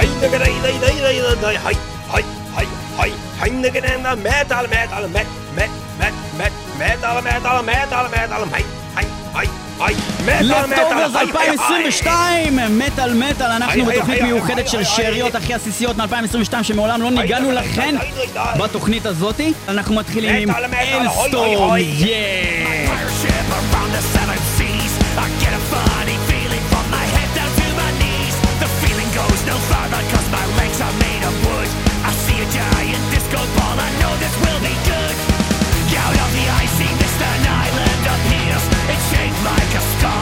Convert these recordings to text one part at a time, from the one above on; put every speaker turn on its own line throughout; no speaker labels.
はいだからいだいだいだいだいだいはいはいはいはいはいだからなメタルメタルメメメメメタルメタルメタルメタルはいはいはいはいメタルメタル
לפטוברס
はいはい
2022, מטאל מטאל, אנחנו
היי, היי,
בתוכנית
היי,
מיוחדת
היי,
של
היי,
שאריות הכי עסיסיות מ-2022 שמעולם לא ניגענו לכן בתוכנית הזאתי. אנחנו מתחילים עם
מטאל, מטאל, הוי,
אלסטורם,
הוי,
Out this, appears. Shaped like a
scar.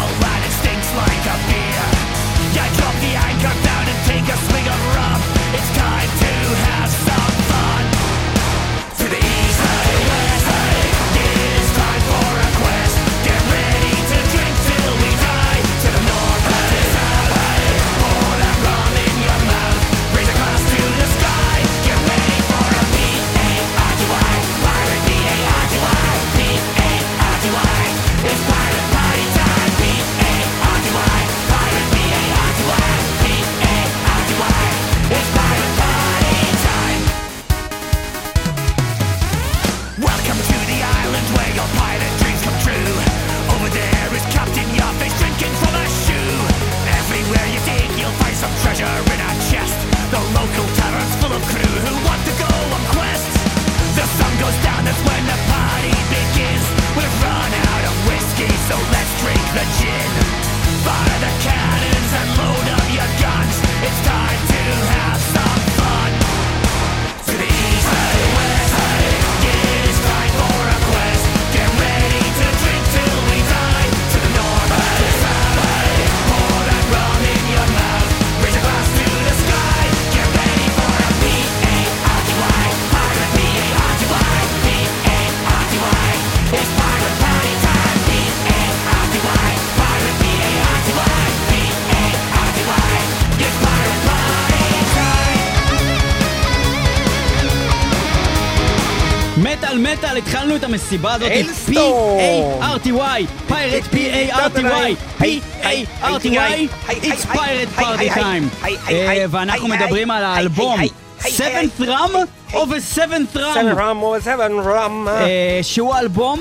המסיבה הזאת. P-A-R-T-Y, pirate P-A-R-T-Y, P-A-R-T-Y, It's Pirate Party Time. אה, ואנחנו מדברים על האלבום Seventh Rum of a Seventh Rum,
Seventh Rum of Seventh Rum
אה, שהוא אלבום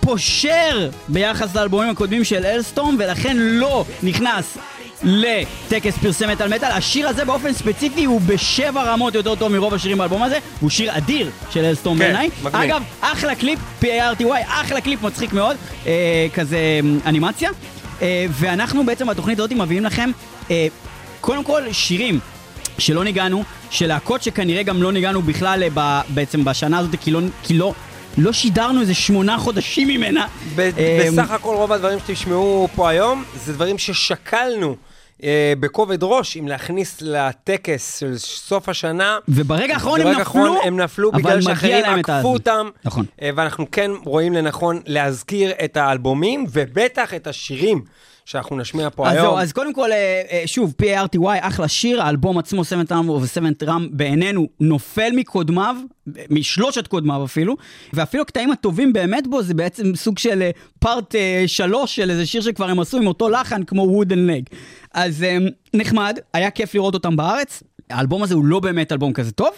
פושר ביחס לאלבומים הקודמים של Alestorm, ולכן לא נכנס. לטקס פרסי מטאל מטאל, השיר הזה באופן ספציפי הוא בשבע רמות יותר טוב מרוב השירים באלבום הזה, הוא שיר אדיר של Alestorm
כן,
בעיניי.
מגניב.
אגב, אחלה קליפ, P-A-R-T-Y, אחלה קליפ מצחיק מאוד, אה, כזה אה, אנימציה. אה, ואנחנו בעצם בתוכנית הזאת מביאים לכם אה, קודם כל שירים שלא ניגענו, של להקות שכנראה גם לא ניגענו בכלל אה, ב, בעצם בשנה הזאת, כי לא, כי לא, לא שידרנו איזה שמונה חודשים ממנה. אה,
בסך הכל רוב הדברים שתשמעו פה היום, זה דברים ששקלנו אה, בכובד ראש, אם להכניס לטקס של סוף השנה.
וברגע האחרון הם נפלו,
הם נפלו בגלל שאחרים עקפו אותם.
נכון.
אה, ואנחנו כן רואים לנכון להזכיר את האלבומים, ובטח את השירים שאנחנו נשמיע פה
אז
היום.
זהו, אז קודם כל, אה, אה, שוב, P-A-R-T-Y, אחלה שיר, האלבום עצמו, 7 טראם ו-7 טראם, בעינינו, נופל מקודמיו, משלושת קודמיו אפילו, ואפילו הקטעים הטובים באמת בו, זה בעצם סוג של פארט אה, שלוש של איזה שיר שכבר הם עשו עם אותו לחן, כמו וודן לג. אז נחמד, היה כיף לראות אותם בארץ, האלבום הזה הוא לא באמת אלבום כזה טוב,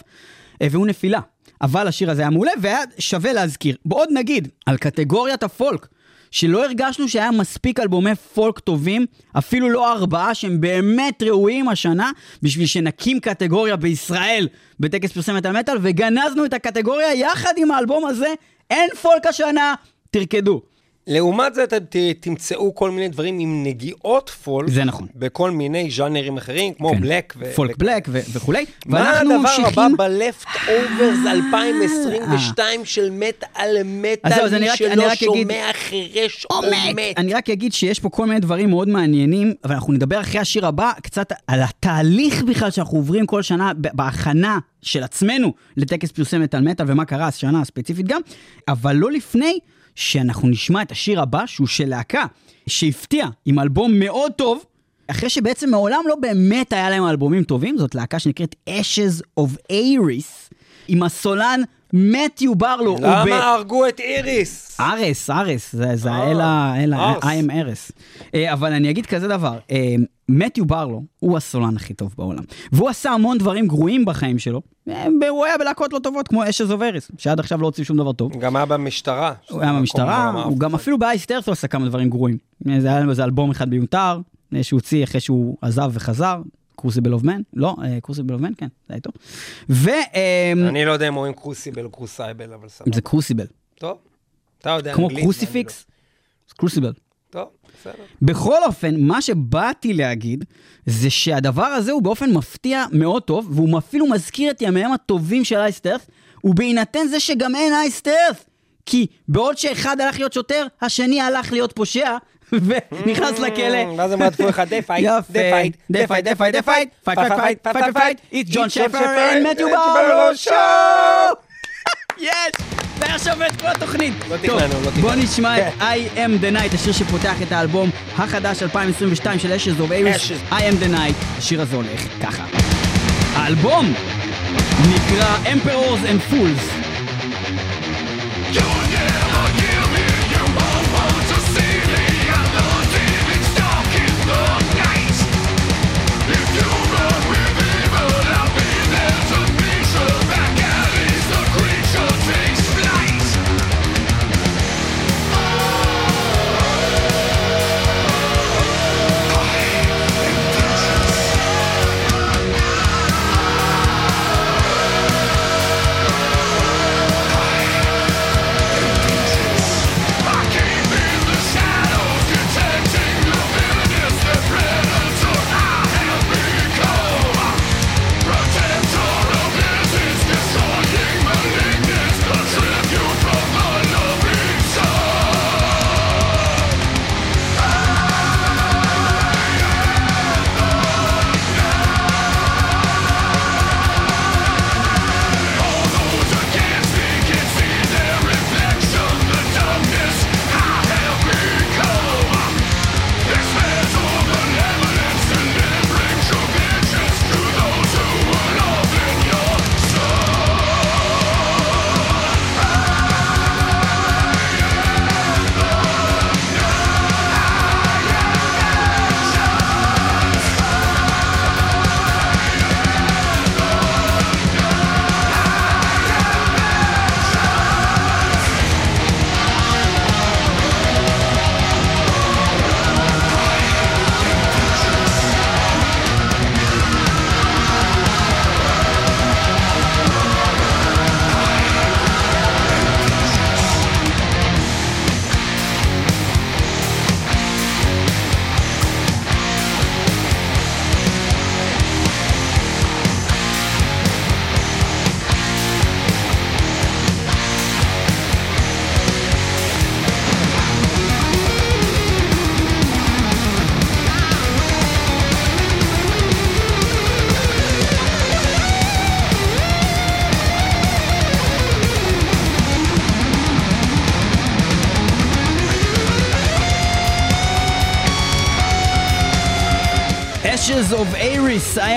והוא נפילה. אבל השיר הזה היה מעולה, והיה שווה להזכיר. בעוד נגיד, על קטגוריית הפולק, שלא הרגשנו שהיה מספיק אלבומי פולק טובים, אפילו לא ארבעה שהם באמת ראויים השנה, בשביל שנקים קטגוריה בישראל בטקס פרסי מטאל מטאל, וגנזנו את הקטגוריה יחד עם האלבום הזה, אין פולק השנה, תרקדו.
לעומת זה, אתם תמצאו כל מיני דברים עם נגיעות פולק.
זה נכון.
בכל מיני ז'אנרים אחרים, כמו
כן.
בלק. ו-
פולק בלק ו- וכולי.
מה הדבר הבא
ממשיכים-
ב-Left Overs 2022 של מטאל מטאל,
זהו, אז אני
מי שלא
רק אגיד-
שומע חירש או מת?
אני רק אגיד שיש פה כל מיני דברים מאוד מעניינים, אבל אנחנו נדבר אחרי השיר הבא קצת על התהליך בכלל שאנחנו עוברים כל שנה בהכנה של עצמנו לטקס פרסי מטאל מטאל ומה קרה השנה הספציפית גם, אבל לא לפני שאנחנו נשמע את השיר הבא שהוא של להקה שהפתיע עם אלבום מאוד טוב. אחרי שבעצם מעולם לא באמת היה להם אלבומים טובים, זאת להקה שנקראת Ashes of Aris, עם הסולן מתיו ברלו. הוא ב-
למה הרגו את Ares?
Ares, Ares, זה, זה
אה,
האל ה... אל ה-. I am Ares. אה, אבל אני אגיד כזה דבר, אה, מתיו ברלו הוא הסולן הכי טוב בעולם. והוא עשה המון דברים גרועים בחיים שלו. הוא היה בלהקות לא טובות, כמו Ashes of Ares, שעד עכשיו לא הוציאו שום דבר טוב.
גם היה במשטרה.
הוא היה במשטרה, הוא גם אפילו ב Iced Earth הוא עשה כמה דברים גרועים. זה היה לו איזה אלבום אחד מיותר, שהוא הוציא אחרי שהוא עזב וחזר. Crucible of Man? לא, Crucible of Man, כן, זה היה טוב. ו... אה,
אני לא יודע אם אומרים crucible או crucible, אבל סבבה.
זה crucible.
טוב. אתה יודע
כמו crucifix? Crucible.
ואני לא. טוב, בסדר.
בכל אופן, מה שבאתי להגיד, זה שהדבר הזה הוא באופן מפתיע מאוד טוב, והוא אפילו מזכיר את ימיהם הטובים של Iced Earth, ובהינתן זה שגם אין Iced Earth. כי בעוד שאחד הלך להיות שוטר, השני הלך להיות פושע, ונכנס לכלא.
ואז הם רדפו לך דה פייט, דה פייט,
דה פייט, דה פייט, דה פייט, פייט, פייט, פייט, פייט, פייט, פייט, it's John Sheffer and Matthew Barlow show! יש! ועכשיו את כל התוכנית.
לא תכננו, לא
בוא
תכננו.
נשמע את. I am the night, השיר שפותח את האלבום החדש 2022 של אשז אוף אייריס. I am the night, השיר הזה הולך ככה. האלבום נקרא Emperors and Fools. Ashes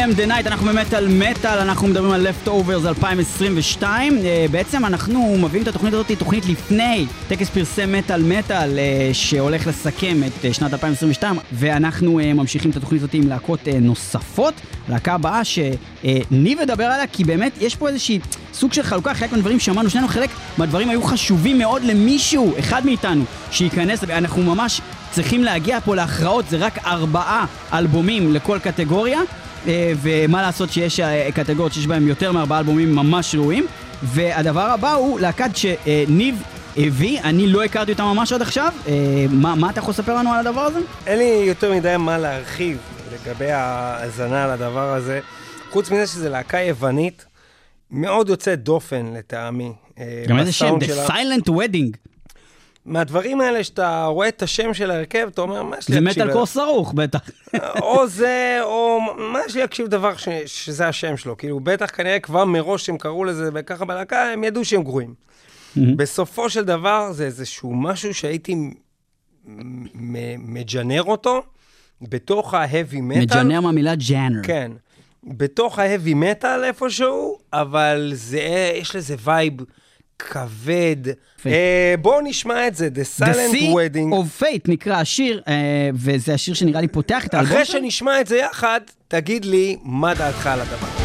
I am the night, אנחנו במטאל מטאל, אנחנו מדברים על Leftovers 2022. אה, בעצם אנחנו מביאים את התוכנית הזאת, תוכנית לפני טקס פרסי מטאל מטאל, אה, שהולך לסכם את אה, שנת 2022, ואנחנו אה, ממשיכים את התוכנית הזאת עם להקות אה, נוספות. להקה הבאה שניב ידבר עליה, כי באמת יש פה איזושהי סוג של חלוקה, חלק מהדברים שמענו, שנינו חלק מהדברים היו חשובים מאוד למישהו, אחד מאיתנו, שייכנס, ואנחנו ממש צריכים להגיע פה להכרעות, זה רק ארבעה אלבומים לכל קטגוריה, ומה לעשות שיש אה, קטגוריות שיש בהם יותר מארבעה אלבומים ממש ראויים. והדבר הבא הוא להקת שניב הביא, אני לא הכרתי אותה ממש עד עכשיו. אה, מה, מה אתה יכול לספר לנו על הדבר הזה?
אין לי יותר מדי מה להרחיב לגבי ההאזנה לדבר הזה, חוץ מזה שזו להקה יוונית מאוד יוצאת דופן לטעמי. אה,
גם איזה שם, The. Silent Wedding.
מהדברים האלה שאתה רואה את השם של ההרכב, אתה אומר, מה יש לי
זה
להקשיב
מטאל קור סרוח בטח.
או זה, או מה יש לי להקשיב דבר ש, שזה השם שלו. כאילו, בטח כנראה כבר מראש שהם קראו לזה וככה בלהקה, הם ידעו שהם גרועים. בסופו של דבר, זה איזשהו משהו שהייתי מג'נר אותו בתוך ה-heavy metal.
מג'נר מהמילה ג'אנר.
כן. בתוך ה-heavy metal איפשהו, אבל זה, יש לזה וייב
כבד. אה, בואו נשמע את זה, The
The
Silent
Sea
Wedding.
of Fate נקרא השיר, אה, וזה השיר שנראה לי פותח את האלבום.
אחרי. שנשמע את זה יחד, תגיד לי מה דעתך על הדבר.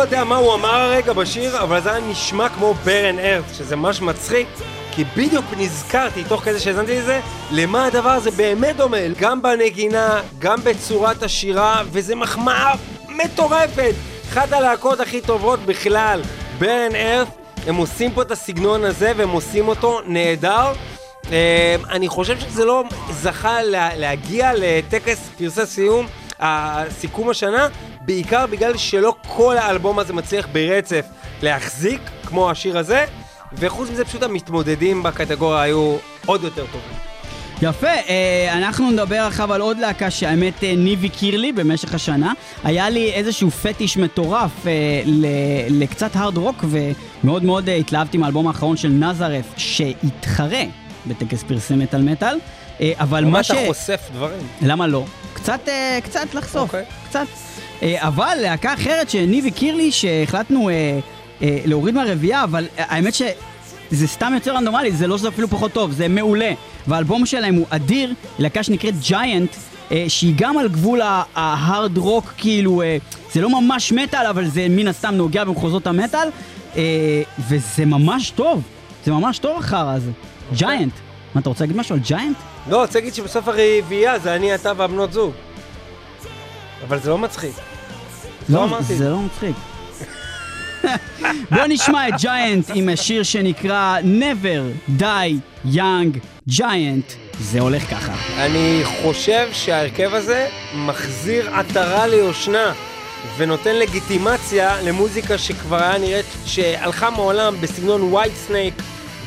יודע מה הוא אמר הרגע בשיר, אבל זה היה נשמע כמו ברן ארץ, שזה ממש מצחיק, כי בדיוק נזכרתי, תוך כדי שהאזנתי לזה, למה הדבר הזה באמת דומה, גם בנגינה, גם בצורת השירה, וזה מחמאה מטורפת. אחת הלהקות הכי טובות בכלל, ברן ארץ, הם עושים פה את הסגנון הזה, והם עושים אותו נהדר. אה, אני חושב שזה לא זכה לה, להגיע לטקס פרסי סיום, הסיכום השנה, בעיקר בגלל שלא כל האלבום הזה מצליח ברצף להחזיק, כמו השיר הזה, וחוץ מזה פשוט המתמודדים בקטגוריה היו עוד יותר טובים.
יפה, אה, אנחנו נדבר עכשיו על עוד להקה שהאמת אה, ניב הכיר לי במשך השנה. היה לי איזשהו פטיש מטורף אה, לקצת הארד רוק, ומאוד מאוד התלהבתי מהאלבום האחרון של נזרף, שהתחרה בטקס פרסי מטאל מטאל. אבל
מה
ש...
אתה חושף דברים?
למה לא? קצת, קצת לחשוף,
אוקיי.
קצת. אה, אבל להקה אחרת שניב הכיר לי, שהחלטנו אה, אה, להוריד מהרביעייה, אבל אה, האמת שזה סתם יוצא רנדומלי, זה לא שזה אפילו פחות טוב, זה מעולה. והאלבום שלהם הוא אדיר, להקה שנקראת ג'יינט, אה, שהיא גם על גבול ההארד רוק, כאילו, אה, זה לא ממש מטאל, אבל זה מן הסתם נוגע במחוזות המטאל, אה, וזה ממש טוב, זה ממש טוב החרא הזה. Giant. מה, אתה רוצה להגיד משהו על Giant?
לא, רוצה להגיד שבסוף הרביעייה זה אני, אתה והבנות זוג. אבל זה לא מצחיק. לא אמרתי.
זה לא מצחיק. בוא נשמע את Giant עם השיר שנקרא Never Die Young Giant. זה הולך ככה.
אני חושב שההרכב הזה מחזיר עטרה ליושנה ונותן לגיטימציה למוזיקה שכבר היה נראית שהלכה מעולם בסגנון Whitesnake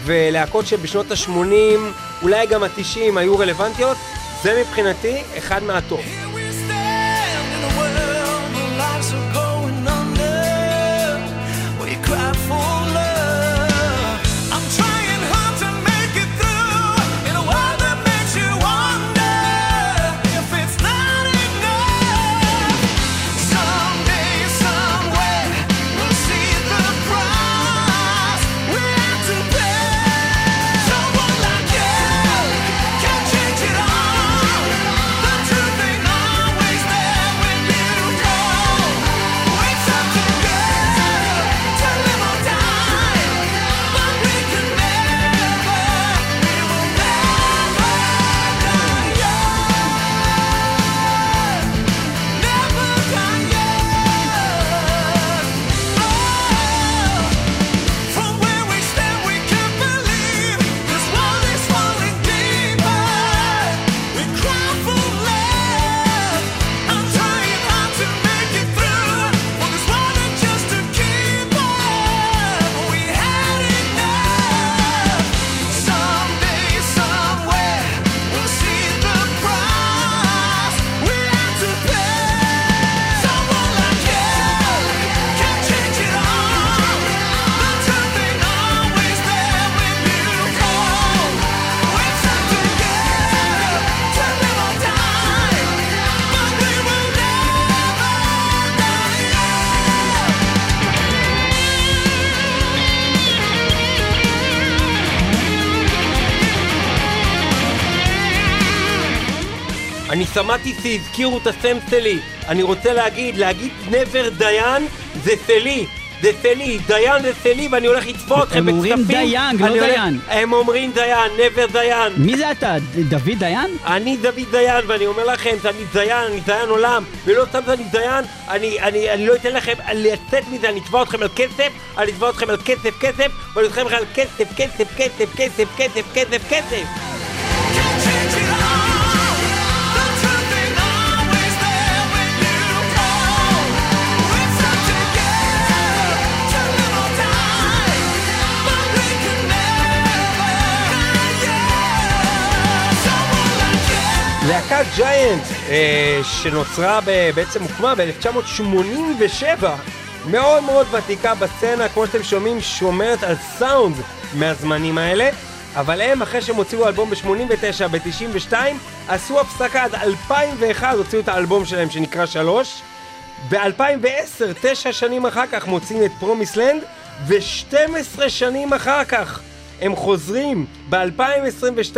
ולהקות שבשנות ה-80, אולי גם ה-90 היו רלוונטיות. זה מבחינתי אחד מהטוב.
שהזכירו את הסם שלי. אני רוצה להגיד, להגיד נבר דיין זה שלי. זה שלי, דיין זה שלי ואני הולך לתפור אתכם
הם
בכספים.
אומרים דיין, לא
הולך-
דיין.
הם אומרים דיין, נבר דיין.
מי זה אתה? דוד דיין?
אני דוד דיין, ואני אומר לכם שאני דיין, אני דיין עולם, ולא סתם שאני דיין, אני, אני, אני לא אתן לכם לצאת מזה, אני אתבע אתכם על כסף, אני אתבע אתכם על כסף, כסף, ואני אתבע אתכם על כסף, כסף, כסף, כסף, כסף, כסף, כסף. להקת Giant, אה, שנוצרה, ב, בעצם הוקמה ב-1987, מאוד מאוד ותיקה בסצנה, כמו שאתם שומעים, שומרת על סאונד מהזמנים האלה, אבל הם, אחרי שהם הוציאו אלבום ב-89, ב-92, עשו הפסקה עד 2001, הוציאו את האלבום שלהם שנקרא שלוש. ב-2010, תשע שנים אחר כך, מוצאים את Promise Land, ו-12 שנים אחר כך הם חוזרים ב-2022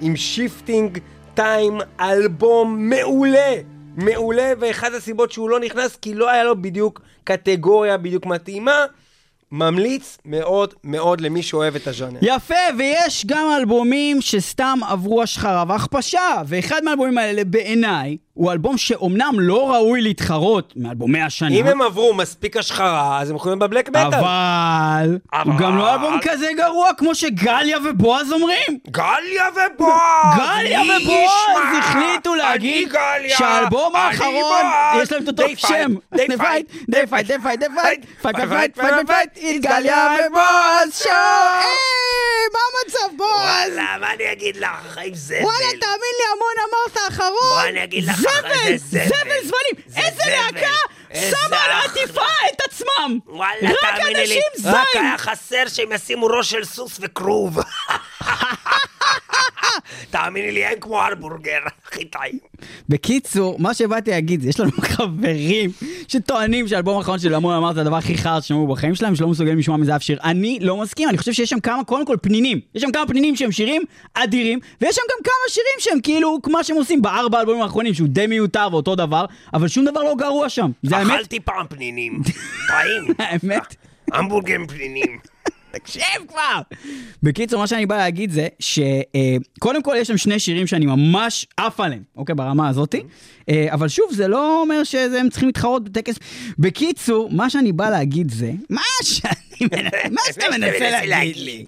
עם Shifting Time, אלבום מעולה, מעולה, ואחת הסיבות שהוא לא נכנס כי לא היה לו בדיוק קטגוריה בדיוק מתאימה. ממליץ מאוד מאוד למי שאוהב את הז'אנר.
יפה, ויש גם אלבומים שסתם עברו השחרה והכפשה, ואחד מהאלבומים האלה בעיניי הוא אלבום שאומנם לא ראוי להתחרות מאלבומי השנה,
אם הם עברו מספיק השחרה, אז הם יכולים בבלק מטאל.
אבל הוא גם לא אלבום כזה גרוע כמו שגליה ובועז אומרים.
גליה ובועז!
גליה ובועז? החליטו להגיד שהאלבום האחרון. יש להם את אותו שם.
they fight,
they fight, they fight, fight, fight, fight, fight, fight, fight,
It's
it's גליה ובועז שואו! מה המצב בועז?
וואלה, מה אני אגיד לך? חיים זבל.
וואלה, תאמין לי, המון אמרת האחרון.
בואי אני אגיד לך,
זבל,
זבל.
זמנים.
זה
איזה. להקה שמה על. העטיפה את עצמם.
וואלה, תאמיני לי, רק. היה חסר שהם ישימו ראש של סוס וכרוב. תאמיני לי, הם כמו הרבורגר, הכי טעים.
בקיצור, מה שבאתי להגיד יש לנו חברים שטוענים שהאלבום האחרון של המון אמרת זה הדבר הכי חרא ששמעו בחיים שלהם, שלא מסוגלים לשמוע מזה אף שיר. אני לא מסכים, אני חושב שיש שם כמה, קודם כל פנינים. יש שם כמה פנינים שהם שירים אדירים, ויש שם גם כמה שירים שהם כאילו, כמו שהם עושים בארבע האלבומים האחרונים, שהוא די מיותר ואותו דבר, אבל שום דבר לא גרוע שם. זה האמת,
אכלתי פעם פנינים. טעים.
האמת.
המבורגר עם פנינים.
תקשיב כבר! בקיצור, מה שאני בא להגיד זה שקודם כל יש שם שני שירים שאני ממש עף עליהם, אוקיי? ברמה הזאתי. אה, אבל שוב, זה לא אומר שהם צריכים להתחרות בטקס. בקיצור, מה שאני בא להגיד זה, מה שאני מנסה, מה שאתה מנסה להגיד לי,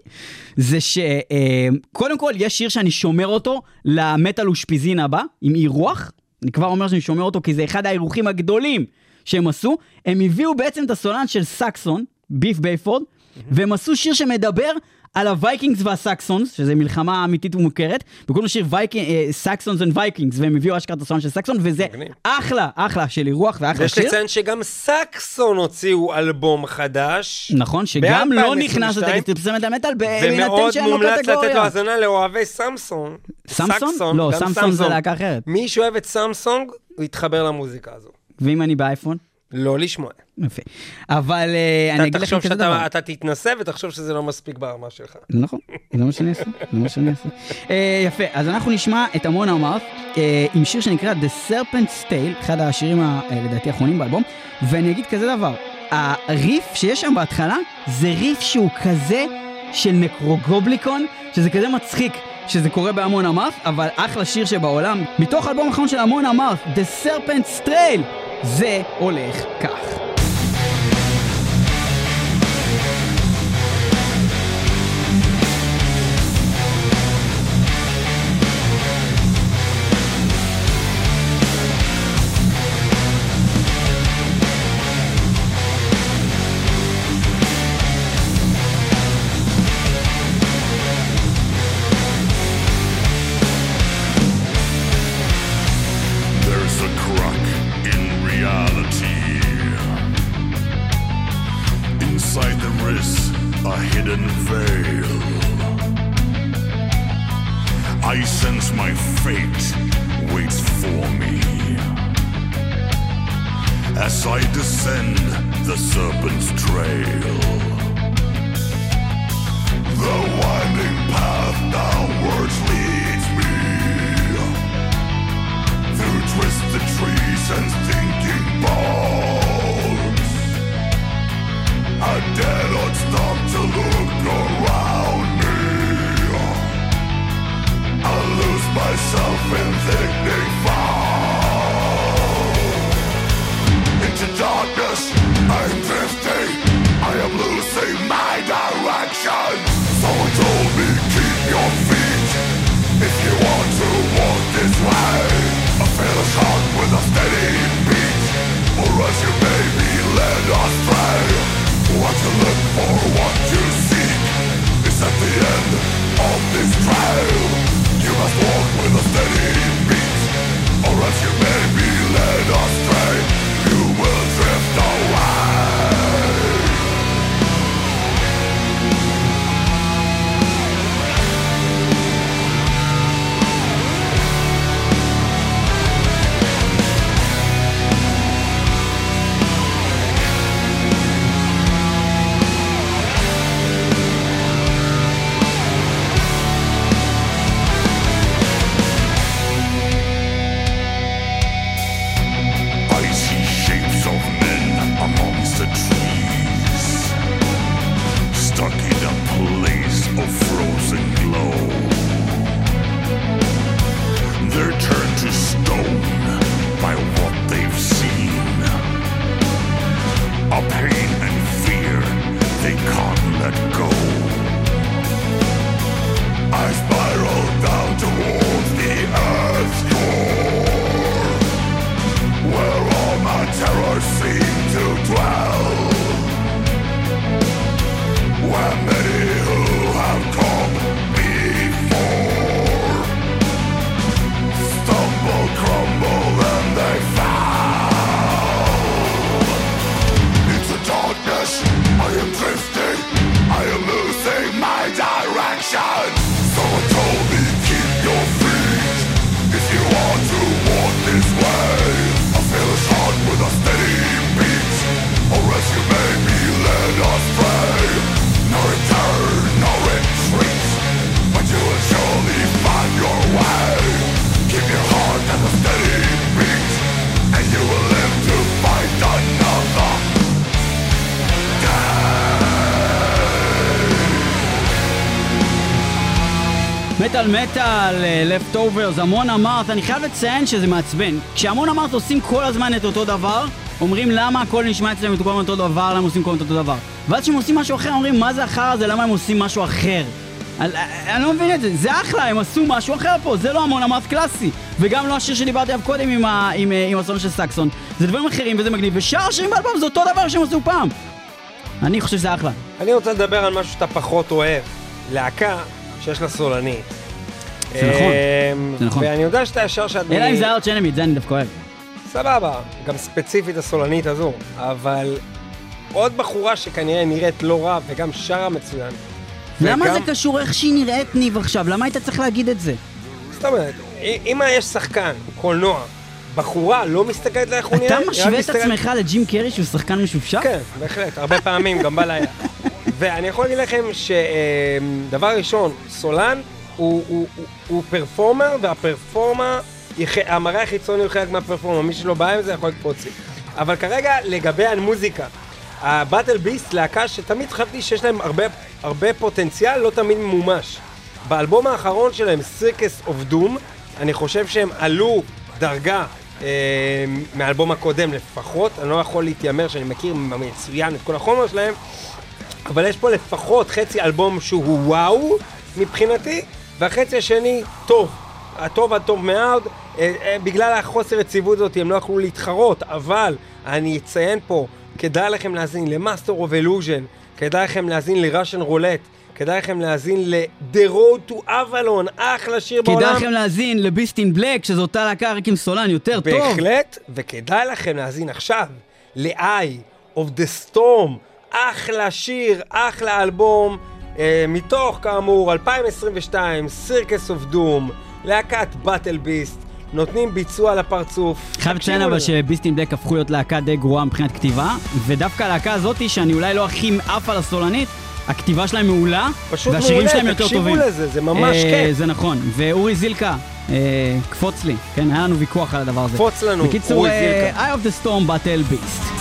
זה שקודם כל יש שיר שאני שומר אותו למטאל אושפיזין הבא, עם אירוח. אני כבר אומר שאני שומר אותו כי זה אחד האירוחים הגדולים שהם עשו. הם הביאו בעצם את הסולן של סקסון, Biff Byford, והם עשו שיר שמדבר על הווייקינגס והסקסונס, שזה מלחמה אמיתית ומוכרת, וקוראים לשיר סקסונס and וייקינגס, והם הביאו אשכרה את הסולן של סקסון, וזה. אחלה, אחלה של אירוח ואחלה
של
שיר.
לציין שגם סקסון הוציאו אלבום חדש.
נכון, שגם לא
ב-2022,
נכנס לטקס פרסי המטאל,
ומאוד מומלץ לתת לו. האזנה לאוהבי. סמסון? סקסון,
לא, סמסון זה להקה אחרת.
מי שאוהב את סמסונג, הוא יתחבר למוזיקה הזו.
ואם אני באייפון?
לא לשמוע.
יפה. אבל אה, אני אגיד לכם כזה דבר.
אתה תתנסה ותחשוב שזה לא מספיק ברמה שלך.
נכון, זה מה שאני אעשה, זה מה שאני אעשה. אה, יפה, אז אנחנו נשמע את המון אמרת, אה, עם שיר שנקרא The Serpent's Tale, אחד השירים לדעתי האחרונים באלבום, ואני אגיד כזה דבר, הריף שיש שם בהתחלה, זה ריף שהוא כזה של נקרוגובליקון, שזה כזה מצחיק. שזה קורה בהמון אמרת, אבל אחלה שיר שבעולם. מתוך האלבום האחרון של המון אמרת, The Serpent's Trail, זה הולך כך.
I sense my fate waits for me. As I descend the serpent's trail, the winding path downwards leads me through twisted trees and thinking bones. I dare not stop to look around. Myself in fall into darkness. I'm drifting. I am losing my direction. Someone told me keep your feet if you want to walk this way. A fearless heart with a steady beat, or else you may be led astray. What you look for, what you seek, is at the end of this trail. You must walk with a steady beat, or else you may be led astray.
Metal Leftovers, Amon Amarth, אני חייב לציין שזה מעצבן. כש Amon Amarth עושים כל הזמן את אותו דבר, אומרים למה הכל נשמע אצלם את כל הזמן אותו דבר, למה עושים כל הזמן אותו דבר. ואז כשהם עושים משהו אחר, אומרים מה זה החרא הזה, למה הם עושים משהו אחר. אני, אני לא מבין את זה, זה אחלה, הם עשו משהו אחר פה, זה לא Amon Amarth קלאסי. וגם לא השיר שדיברתי עליו קודם עם, ה, עם, עם הסון של סקסון. זה דברים אחרים וזה מגניב, ושאר השירים באלבום זה אותו דבר שהם עשו פעם. אני חושב שזה אחלה.
אני רוצה לדבר על משהו שאתה פחות אוהב. להקה שיש לה סולנית.
זה נכון,
אמ,
זה נכון.
ואני יודע שאתה ישר שאת...
אלא אם זה ארץ' אנמי, את זה אני דווקא אוהב.
סבבה, גם ספציפית הסולנית הזו, אבל עוד בחורה שכנראה נראית לא רע וגם שרה מצוין.
למה
וגם-
זה קשור איך שהיא נראית, ניב, עכשיו? למה היית צריך להגיד את זה?
זאת אומרת, אם יש שחקן, קולנוע, בחורה לא מסתכלת על איך הוא נראה,
אתה משווה את עצמך לג'ים קרי שהוא שחקן משופשף?
כן, בהחלט, הרבה פעמים, גם בלילה. ואני יכול להגיד לכם שדבר ראשון, סולן הוא, הוא, הוא, הוא פרפורמר, והפרפורמה, המראה החיצוני הוא חלק מהפרפורמה, מי שלא בא עם זה יכול לי. אבל כרגע, לגבי המוזיקה, הבטל ביסט, להקה שתמיד חשבתי שיש להם הרבה, הרבה פוטנציאל, לא תמיד ממומש. באלבום האחרון שלהם, סירקס אוף דום, אני חושב שהם עלו דרגה אה, מהאלבום הקודם לפחות, אני לא יכול להתיימר שאני מכיר מצוין את כל החומר שלהם, אבל יש פה לפחות חצי אלבום שהוא וואו מבחינתי, והחצי השני טוב. הטוב הטוב מאוד, אה, אה, בגלל החוסר יציבות הזאת הם לא יכלו להתחרות, אבל אני אציין פה, כדאי לכם להאזין ל-Master of Illusion, כדאי לכם להאזין ל-Russian Roulette, כדאי לכם להאזין ל-The Road to Avalon, אחלה שיר בעולם.
כדאי לכם להאזין לביסטין בלק, שזו אותה להקה רק עם סולן יותר טוב.
בהחלט, וכדאי לכם להאזין עכשיו ל-Eye of the Storm, אחלה שיר, אחלה אלבום, מתוך כאמור 2022, סירקס אוף דום, להקת באטל ביסט, נותנים ביצוע לפרצוף.
חייב לציין אבל שביסטין בלק הפכו להיות להקה די גרועה מבחינת כתיבה, ודווקא הלהקה הזאתי, שאני אולי לא הכי עף על הסולנית, הכתיבה שלהם מעולה,
פשוט
והשירים
מעולה,
שלהם יותר
תקשיבו
טובים.
לזה, זה ממש
אה,
כיף.
זה נכון, ואורי זילקה, אה, קפוץ לי, כן, היה לנו ויכוח על הדבר הזה.
קפוץ לנו,
בקיצור,
אורי
אה,
זילכה.
Eye of the Storm Battle Beast.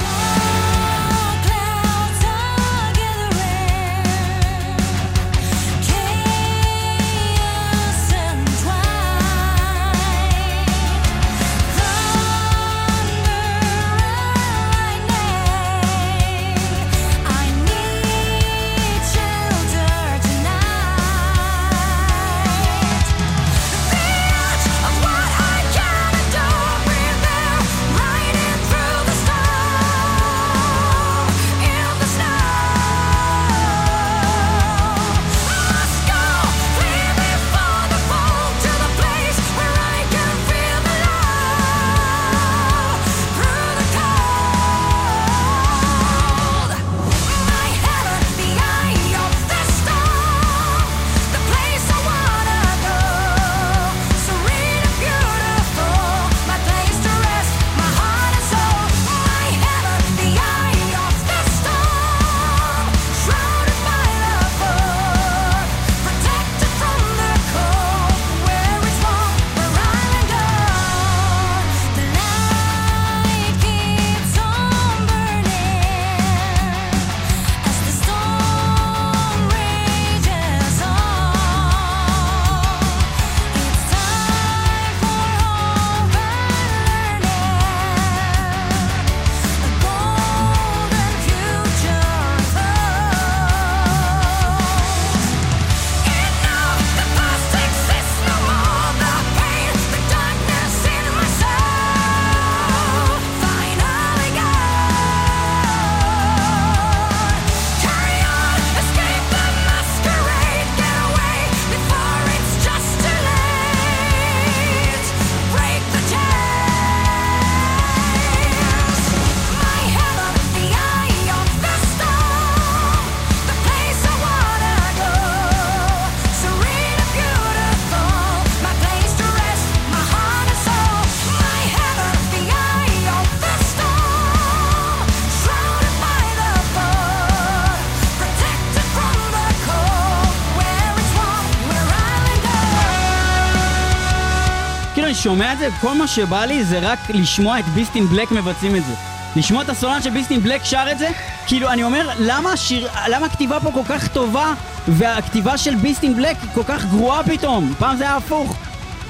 שומע את זה, כל מה שבא לי זה רק לשמוע את ביסטין בלק מבצעים את זה. לשמוע את הסולן של ביסטין בלק שר את זה, כאילו אני אומר, למה השיר, למה הכתיבה פה כל כך טובה, והכתיבה של ביסטין בלק כל כך גרועה פתאום? פעם זה היה הפוך.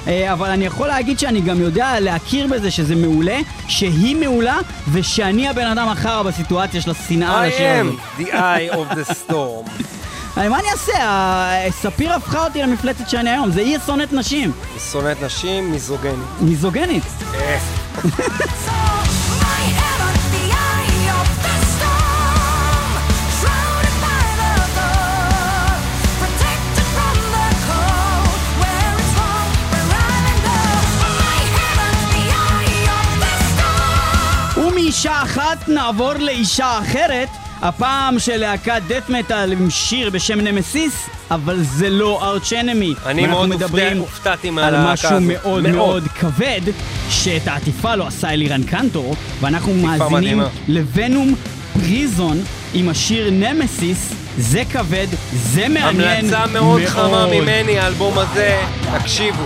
אה, אבל אני יכול להגיד שאני גם יודע להכיר בזה שזה מעולה, שהיא מעולה, ושאני הבן אדם החרא בסיטואציה של השנאה
I
לשיר הזה.
am the eye of the storm.
אה, מה אני אעשה? ספיר הפכה אותי למפלצת שאני היום, זה היא שונאת נשים.
היא שונאת נשים, מיזוגנית.
מיזוגנית.
So my head on the eye of the storm, shrouded by the fog, protected from the cold. Where it's wrong, where I go. My head on the eye of the storm.
ומאישה אחת נעבור לאישה אחרת, הפעם של להקת דאט מטאל עם שיר בשם נמסיס, אבל זה לא ארץ' אנמי.
אני מאוד
מדברים
הופתע- הופתעתי
על
מהלהקה
משהו
הזאת.
מאוד
מאוד.
מאוד כבד, שאת העטיפה לו עשה אלירן קנטור, ואנחנו מאזינים. לוונום פריזון עם השיר נמסיס, זה כבד, זה מעניין
המלצה מאוד חמה ממני, האלבום הזה, תקשיבו.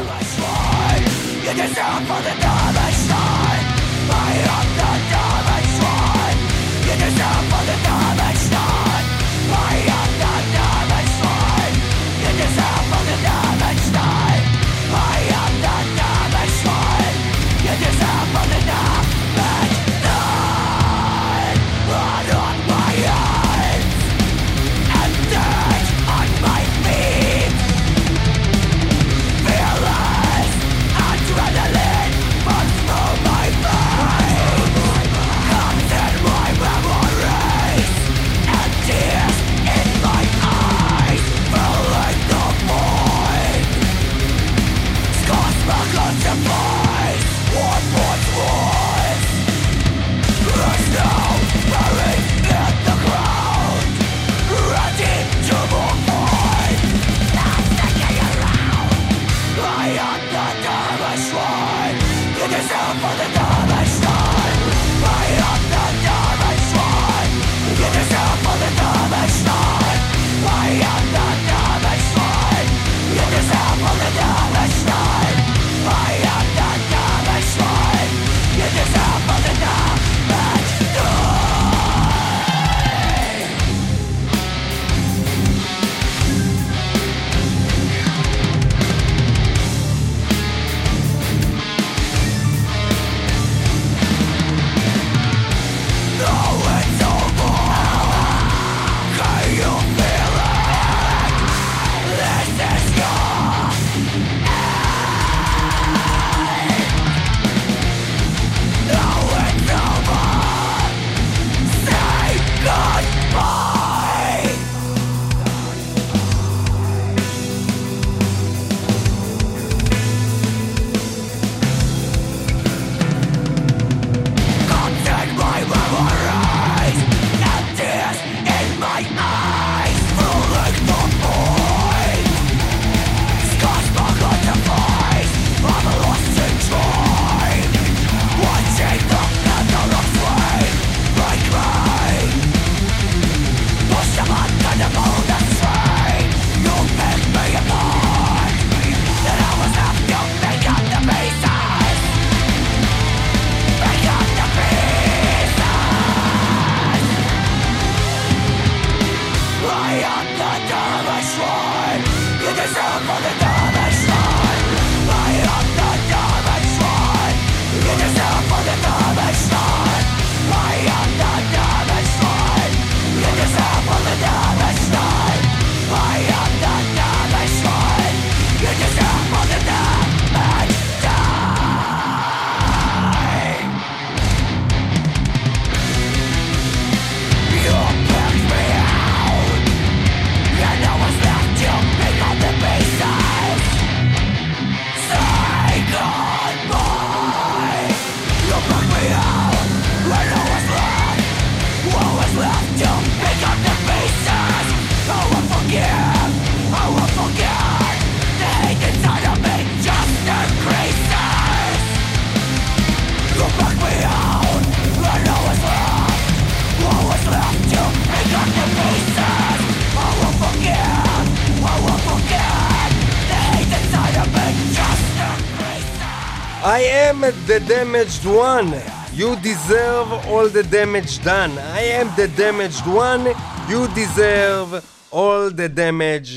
The damaged one. You deserve all the damage done. I am the damaged one. You deserve all the damage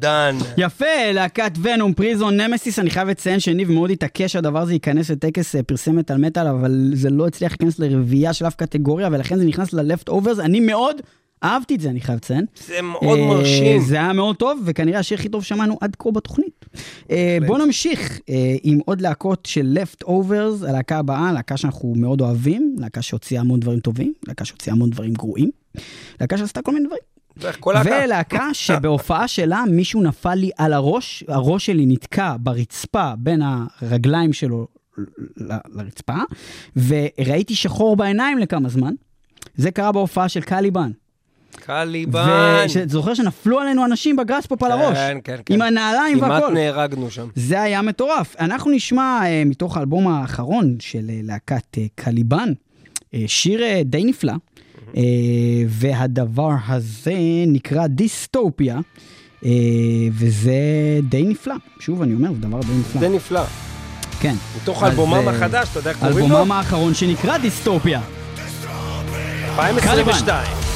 done.
יפה, להקת ונום, פריזון, נמסיס, אני חייב לציין שניב מאוד התעקש שהדבר הזה ייכנס לטקס אה, פרסמת על מטאל, אבל זה לא הצליח להיכנס לרביעייה של אף קטגוריה, ולכן זה נכנס ל-left overs. אני מאוד אהבתי את זה, אני חייב לציין.
זה מאוד
אה,
מרשים.
זה היה מאוד טוב, וכנראה השיר הכי טוב שמענו עד כה בתוכנית. אה, בואו נמשיך אה, עם עוד להקות של left overs, הלהקה הבאה, להקה שאנחנו מאוד אוהבים, להקה שהוציאה המון דברים טובים, להקה שהוציאה המון דברים גרועים, להקה שעשתה כל מיני דברים. ולהקה שבהופעה שלה מישהו נפל לי על הראש, הראש שלי נתקע ברצפה בין הרגליים שלו ל- לרצפה, וראיתי שחור בעיניים לכמה זמן. זה קרה בהופעה של קליבן.
קליבן.
וזוכר שנפלו עלינו אנשים בגראס פופ על הראש.
כן, כן, כן.
עם הנעליים
כמעט
והכל.
נהרגנו שם.
זה היה מטורף. אנחנו נשמע אה, מתוך האלבום האחרון של אה, להקת אה, קליבן, שיר די נפלא, והדבר הזה נקרא דיסטופיה, וזה די נפלא. שוב, אני אומר, זה דבר די נפלא.
זה נפלא.
כן.
מתוך אלבומם החדש, אתה יודע איך קוראים לו?
אלבומם האחרון שנקרא דיסטופיה.
2022.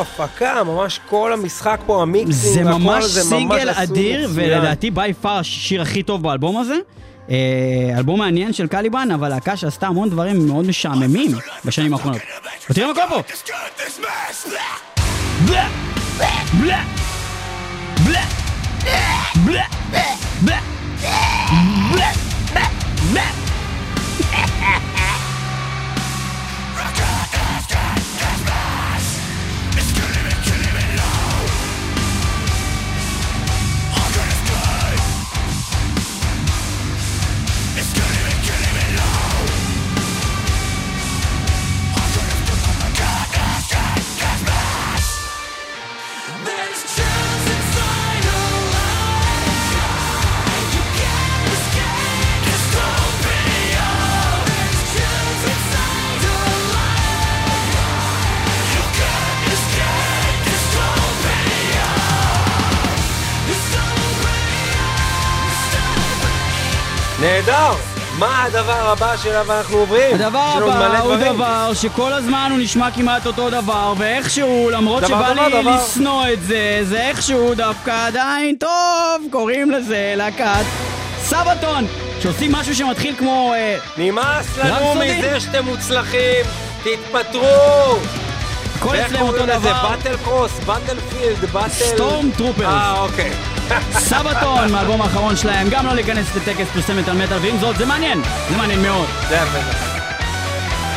איזו הפקה, ממש כל המשחק פה, המיקסים
זה
והכל,
ממש
זה
סינגל אדיר. ולדעתי בי פאר השיר הכי טוב באלבום הזה. אה, אלבום מעניין של קליבן, אבל להקה שעשתה המון דברים מאוד משעממים בשנים האחרונות. ותראה מה קורה פה. בלה, בלה, בלה, בלה, בלה.
הבא שאליו אנחנו עוברים?
הדבר הבא הוא. דבר שכל הזמן הוא נשמע כמעט אותו דבר, ואיכשהו, למרות
דבר,
שבא
דבר,
לי
דבר.
לשנוא את זה, זה איכשהו דווקא עדיין טוב, קוראים לזה להקת Sabaton. שעושים משהו שמתחיל כמו... אה,
נמאס לנו? מזה שאתם מוצלחים, תתפטרו!
הכל אצלם אותו
קוראים לזה?
דבר.
Battle cross, battlefield,
battle... Stormtroopers.
אה, אוקיי.
Sabaton מהאלבום האחרון שלהם, גם לא נכנס לטקס פרסי המטאל, ועם זאת זה מעניין, זה מעניין מאוד.
זה. זה.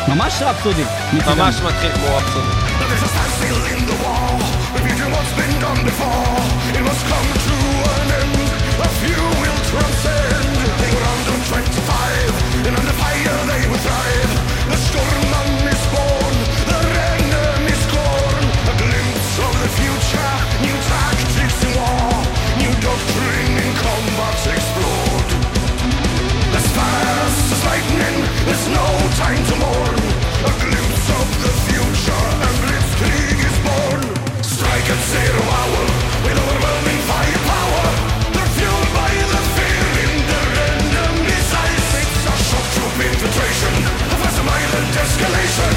ממש רפסודי.
ממש מתחיל כמו רפסודי.
There's a standstill in the war. Repeating what's been done before. It must come to an end. A few will transcend. They were under 25, and under fire they will thrive. In explored. As fast as lightning, there's no time to mourn. A glimpse of the future, Blitzkrieg is born. Strike at zero hour with overwhelming firepower. They're fueled by the fear in enemy's eyes. A shock troop infiltration, escalation.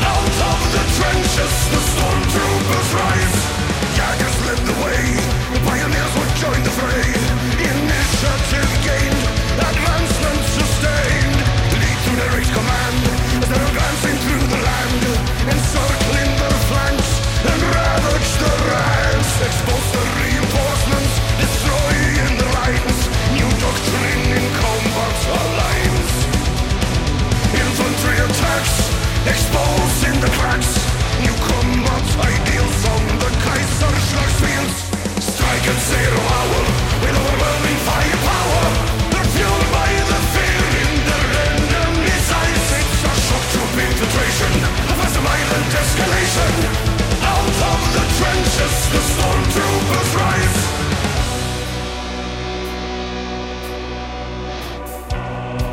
Out of the trenches,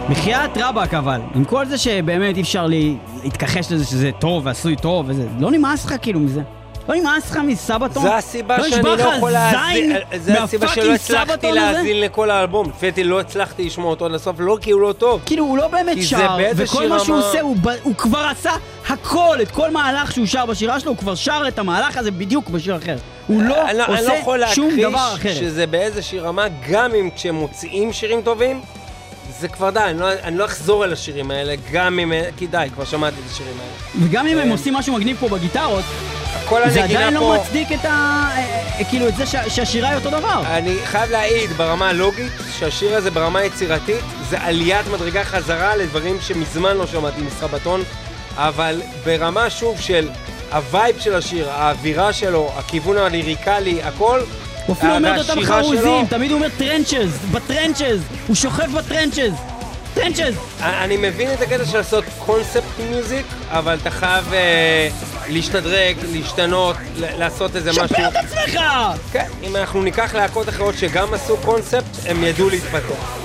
בחייאת רבאק אבל, עם כל זה שבאמת אי אפשר להתכחש לזה שזה טוב ועשוי טוב וזה, לא נמאס לך כאילו מזה? לא נמאס לך מסבתון?
זה הסיבה
לא
שאני לא יכול להאזין,
זין
זה הסיבה שלא הצלחתי? להאזין לכל האלבום. לפי דעתי לא הצלחתי לשמוע אותו עד הסוף, לא כי הוא לא טוב.
כאילו הוא לא באמת שר, וכל מה שהוא עושה, הוא, ב- הוא כבר עשה הכל, את כל מהלך שהוא שר בשירה שלו, הוא כבר שר את המהלך הזה בדיוק בשיר אחר. הוא לא
אני, אני לא
עושה
יכול
שום דבר אחר.
שזה באיזושהי רמה, גם אם כשהם מוציאים שירים טובים, זה כבר די, אני לא, אני לא אחזור אל השירים האלה, גם אם... כי די, כבר שמעתי את השירים האלה.
וגם אם הם
כן.
עושים משהו מגניב פה בגיטרות,
כל
זה
הנגינה
עדיין
פה...
לא מצדיק את ה... אה, אה, כאילו את זה שה- שהשירה היא אותו דבר.
אני חייב להעיד ברמה הלוגית שהשיר הזה ברמה יצירתית זה עליית מדרגה חזרה לדברים שמזמן לא שמעתי מ Sabaton אבל ברמה שוב של ה vibe של השיר, האווירה שלו, הכיוון הליריקלי, הכל
הוא אפילו
אה,
אומר את אותם חרוזים, תמיד הוא אומר טרנצ'ז, בטרנצ'ז, הוא שוכב בטרנצ'ז, טרנצ'ז.
אני מבין את הקטע של לעשות קונספט מיוזיק, אבל אתה חייב אה, להשתדרג, להשתנות, ל- לעשות איזה משהו.
שפר את עצמך!
כן, אם אנחנו ניקח להקות אחרות שגם עשו קונספט, הם ידעו להתפתח.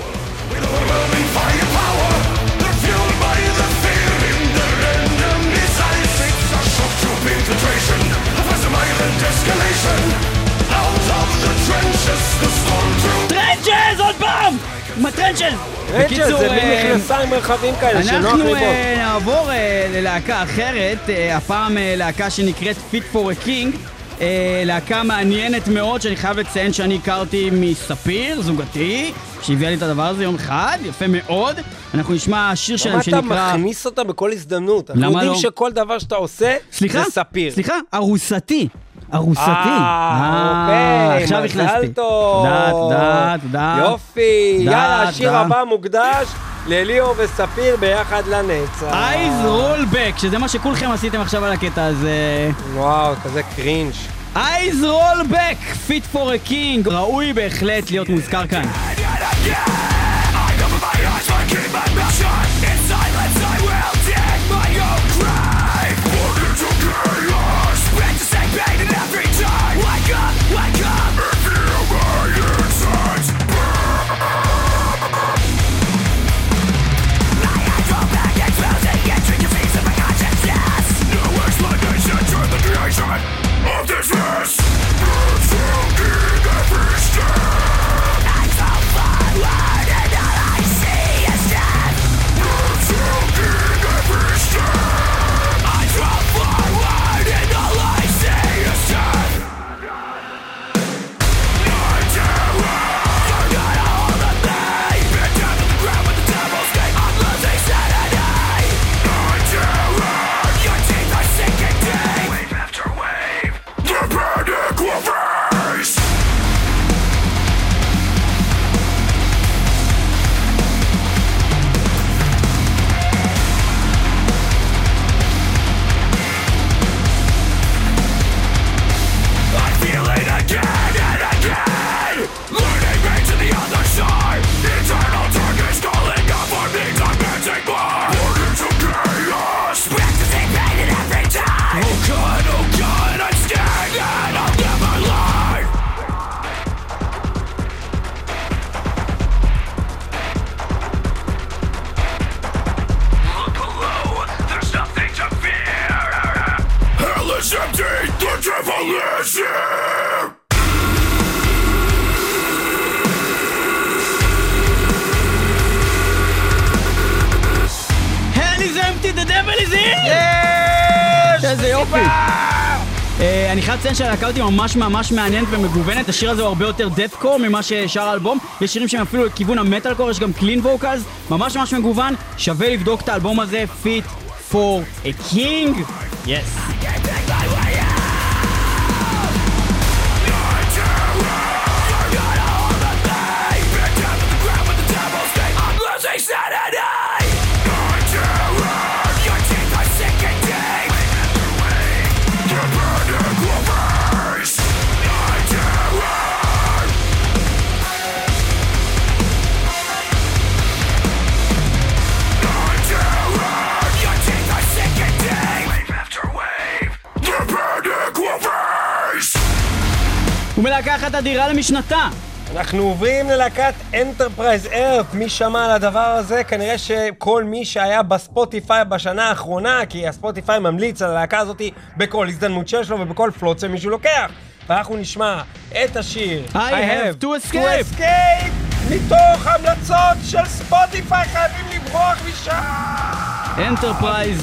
A violent escalation.
טרנצ'ז עוד פעם! עם הטרנצ'ז!
רנצ'ר זה מין
אה,
מכנסיים רחבים כאלה, שנוח
אנחנו
לראות.
אה, נעבור אה, ללהקה אחרת, הפעם להקה שנקראת Fit for a King. להקה מעניינת מאוד, שאני חייב לציין שאני הכרתי מספיר, זוגתי, שהביאה לי את הדבר הזה יום אחד, יפה מאוד. אנחנו נשמע שיר שלהם
למה אתה
שנקרא...
מכניס אותה בכל הזדמנות? אנחנו
למה
יודעים
לא?
שכל דבר שאתה עושה? זה ספיר.
סליחה, הרסתי. הרסתי.
אה, אוקיי,
עכשיו
מזל
הכנסתי.
טוב.
תודה, תודה, תודה.
יופי, יאללה, השיר. הבא מוקדש לליאור וספיר ביחד לנצח.
אייז רולבק, שזה מה שכולכם עשיתם עכשיו על הקטע הזה.
וואו, כזה קרינג'.
Eyes Roll Back, Fit for a King, ראוי בהחלט להיות מוזכר כאן. אותי ממש ממש מעניינת ומגוונת, השיר הזה הוא הרבה יותר דאט קור ממה ששר האלבום, יש שירים שהם אפילו לכיוון המטאל קור, יש גם קלין ווקלס, ממש ממש מגוון, שווה לבדוק את האלבום הזה, Fit for a King. יס. ומלהקה אחת אדירה למשנתה.
אנחנו עוברים ללהקת Enterprise Earth, מי שמע על הדבר הזה? כנראה שכל מי שהיה בספוטיפיי בשנה האחרונה, כי הספוטיפיי ממליץ על הלהקה הזאת בכל הזדמנות שיש לו ובכל פלוץ שמישהו לוקח. ואנחנו נשמע את השיר
I have to escape.
escape מתוך המלצות של ספוטיפיי, חייבים לברוח משם!
Enterprise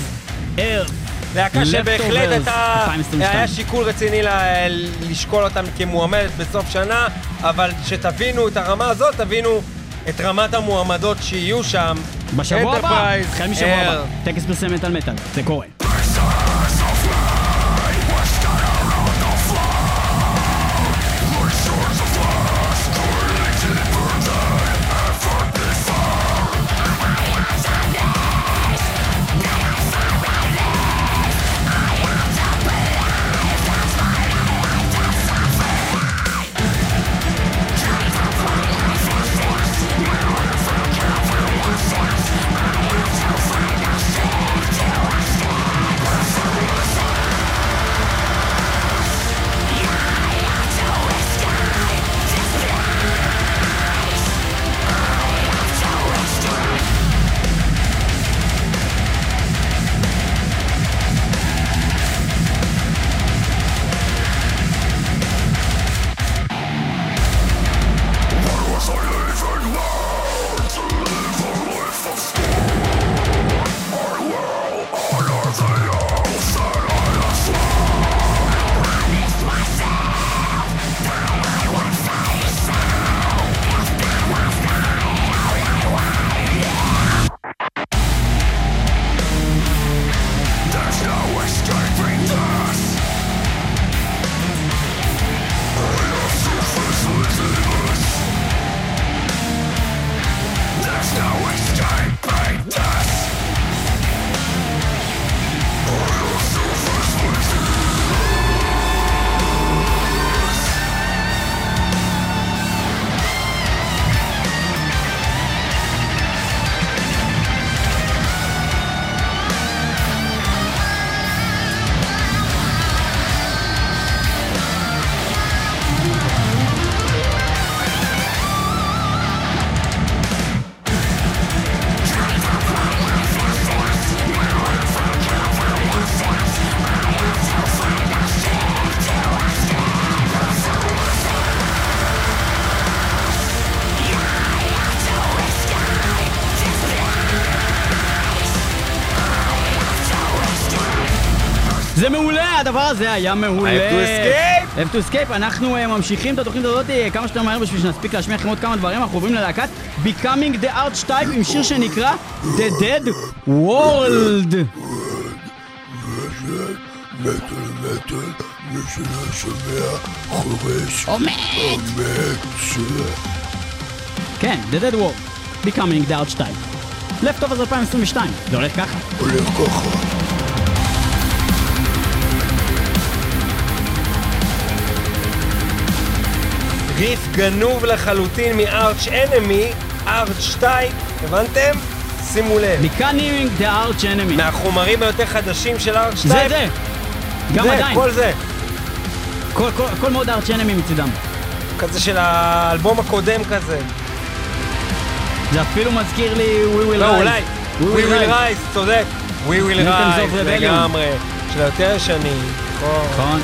Earth.
להקה שבהחלט הייתה,
2022.
היה שיקול רציני ל- לשקול אותם כמועמדת בסוף שנה, אבל שתבינו את הרמה הזאת, תבינו את רמת המועמדות שיהיו שם.
בשבוע הבא, החל משבוע הבא,
Air.
טקס פרסי מטאל מטאל, זה קורה. הזה היה מעולה.
I have to escape.
have to escape. אנחנו אה, ממשיכים את התוכנית הזאת אה, כמה שיותר מהר בשביל שנספיק להשמיע לכם עוד כמה דברים. אנחנו עוברים ללהקת Becoming the Archetype עם שיר שנקרא The Dead World.
מטל מטל, מי שלא שומע חורש.
עומד! כן, The Dead World. Becoming the Archetype. Leftovers 2022. זה הולך ככה.
הולך ככה.
ריף גנוב לחלוטין מ Arch Enemy, Archetype, הבנתם? שימו לב.
Becoming the Arch Enemy.
מהחומרים היותר חדשים של Arch
זה
type.
זה. גם
זה,
עדיין.
כל זה.
כל- כל- כל מאוד Arch Enemy מצידם.
כזה של האלבום הקודם כזה.
זה אפילו מזכיר לי We Will
לא,
Rise.
אולי.
We
We
Will Rise.
צודק. We will rise. לגמרי. של היותר. נכון.
נכון.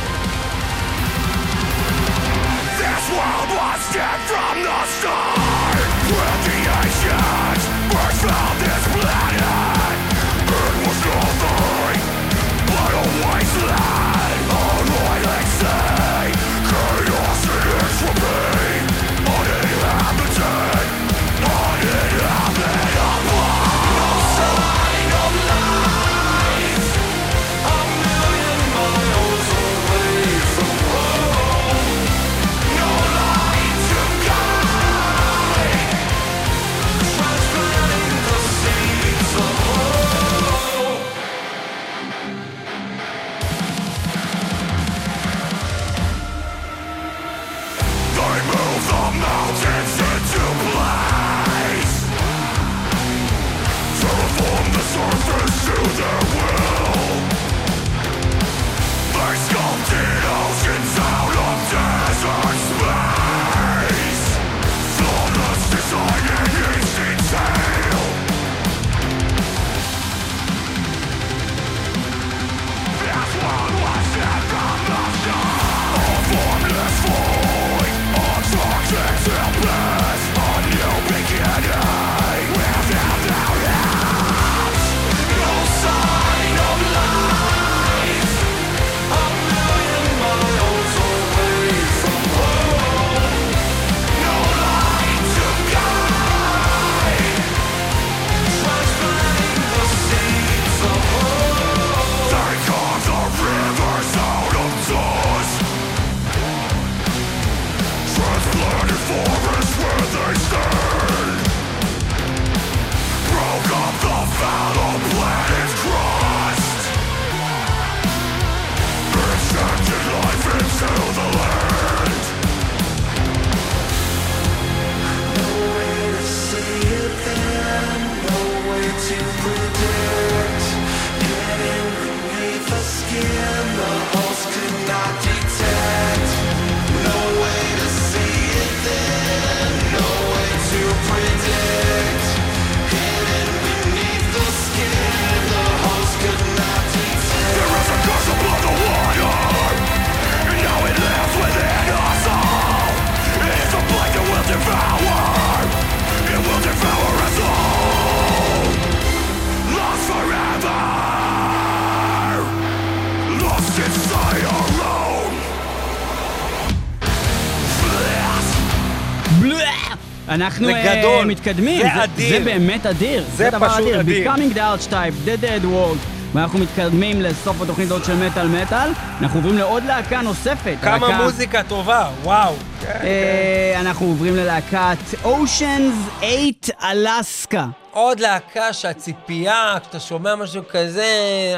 אנחנו
זה
אה,
גדול.
מתקדמים.
זה אדיר.
זה באמת אדיר.
זה
דבר
פשוט אדיר.
Becoming the Archetype, The Dead World. ואנחנו מתקדמים לסוף התוכנית הזאת של מטאל מטאל. אנחנו עוברים לעוד להקה נוספת.
כמה
להקה-
מוזיקה טובה, וואו.
אה, אנחנו עוברים ללהקת Oceans 8 אלסקה.
עוד להקה שהציפייה, כשאתה שומע משהו כזה,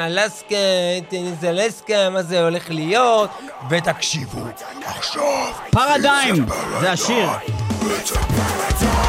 אלסקה, טניס אלסקה, מה זה הולך להיות, ותקשיבו, עכשיו.
פרדיים, זה השיר.
It's paradise.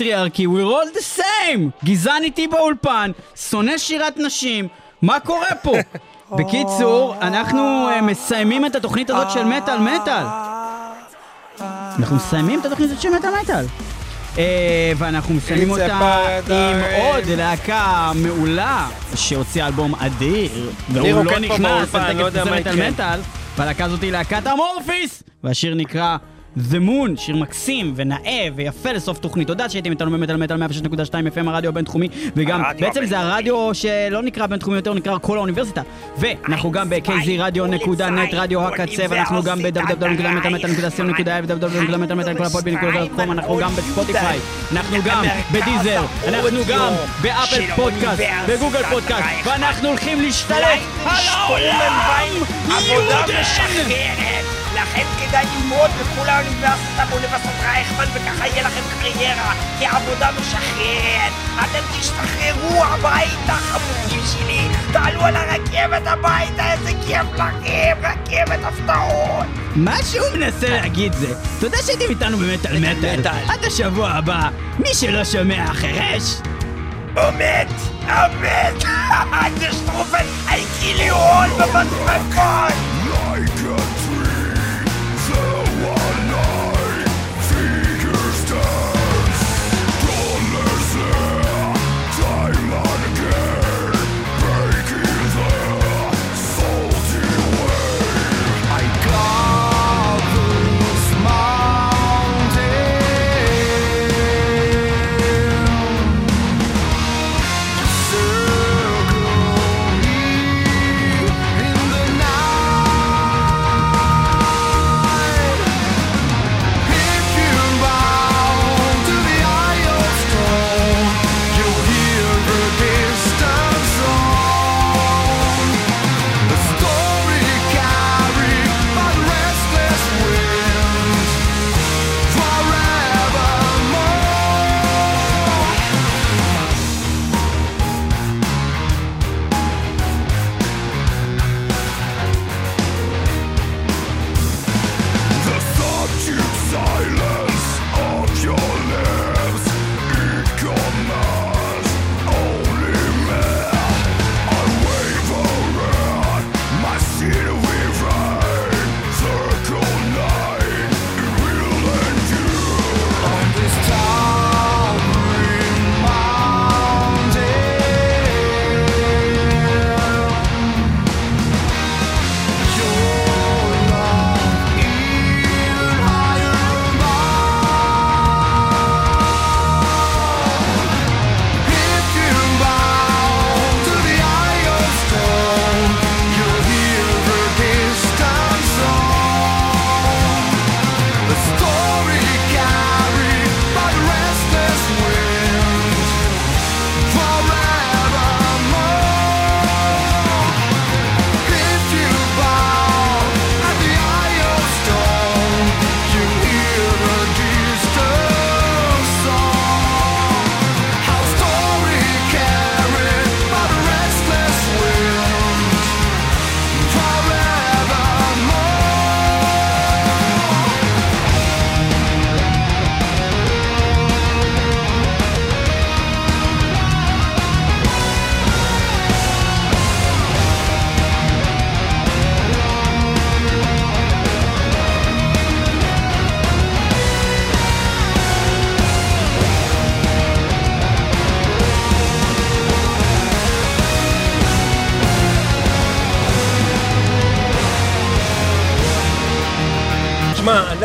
Patriarchy,
we're all the same! גזען איתי באולפן, שונא שירת נשים, מה קורה פה? בקיצור, אנחנו אה, מסיימים את התוכנית הזאת של מטאל מטאל. אנחנו מסיימים את התוכנית הזאת של מטאל מטאל. אה, ואנחנו מסיימים אותה. עם עוד להקה מעולה שהוציאה אלבום אדיר, והוא לא
פה
נכנס
באולפן,
על
לא
תקף
יודע
זה
מה
מטאל
יקרה.
מטאל, והלהקה הזאת היא להקת אמורפיס, והשיר נקרא The Moon, שיר מקסים ונאה ויפה לסוף תוכנית. תודה שהייתם איתנו במטאל מטאל 106.2 FM הרדיו הבינתחומי, וגם בעצם זה הרדיו שלא נקרא בינתחומי יותר, נקרא כל האוניברסיטה. ואנחנו גם ב-KZ רדיו.נט, רדיו הקצה, ואנחנו גם ב-www.מטאל.co.il אנחנו גם בספוטיפיי, אנחנו גם בדיזר, אנחנו גם באפל פודקאסט, בגוגל פודקאסט, ואנחנו הולכים להשתלט על העולם!
עבודה! משחררת. לכם כדאי ללמוד בכל האוניברסיטה באוניברסיטת רייכמן וככה יהיה לכם קריירה כעבודה משחררת. אתם תשתחררו הביתה חמודים שלי, תעלו על הרכבת הביתה, איזה כיף לכם, רכבת הפתעות.
מה שהוא מנסה להגיד זה, תודה שהייתם איתנו במטאל מטאל. עד השבוע הבא, מי שלא שומע חירש.
עומד, עומד, דשטרופן, I kill you all בבטרפון.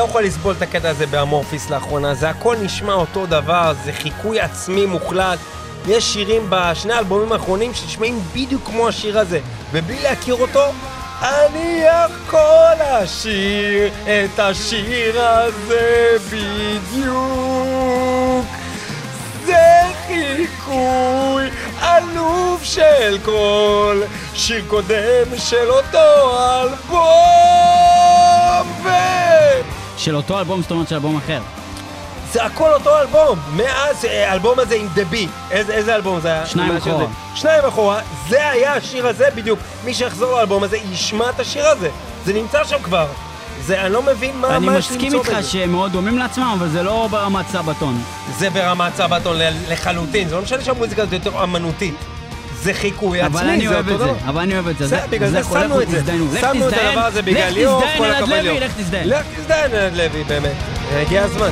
יכול לסבול את הקטע הזה באמורפיס לאחרונה, זה הכל נשמע אותו דבר, זה חיקוי עצמי מוחלט. יש שירים בשני האלבומים האחרונים שנשמעים בדיוק כמו השיר הזה, ובלי להכיר אותו, אני יכול לשיר את השיר הזה בדיוק. זה חיקוי עלוב של כל שיר קודם של אותו אלבום ו...
של אותו אלבום, זאת אומרת של אלבום אחר.
זה הכל אותו אלבום, מאז אה, האלבום הזה עם דה בי, איזה, איזה אלבום זה היה?
שניים אחורה.
הזה? שניים אחורה, זה היה השיר הזה בדיוק. מי שיחזור לאלבום הזה ישמע את השיר הזה, זה נמצא שם כבר. זה, אני לא מבין מה,
אני
מה יש
מסכים
למצוא
איתך
בזה.
שהם מאוד דומים לעצמם, אבל זה לא ברמת סבתון.
זה ברמת סבתון לחלוטין, זה לא משנה שהמוזיקה הזאת יותר אמנותית. זה חיקוי עצמי,
אבל אני אוהב את זה. אבל אני אוהב את זה.
בגלל זה שמנו את זה.
לך
שמנו את
תזדיין,
הדבר הזה
לך
בגלל ליאור,
תזדיין,
כל
אלעד
הכבוד
לוי,
ליאור.
לך תזדיין.
לך תזדיין, אלעד לוי, באמת. הגיע הזמן.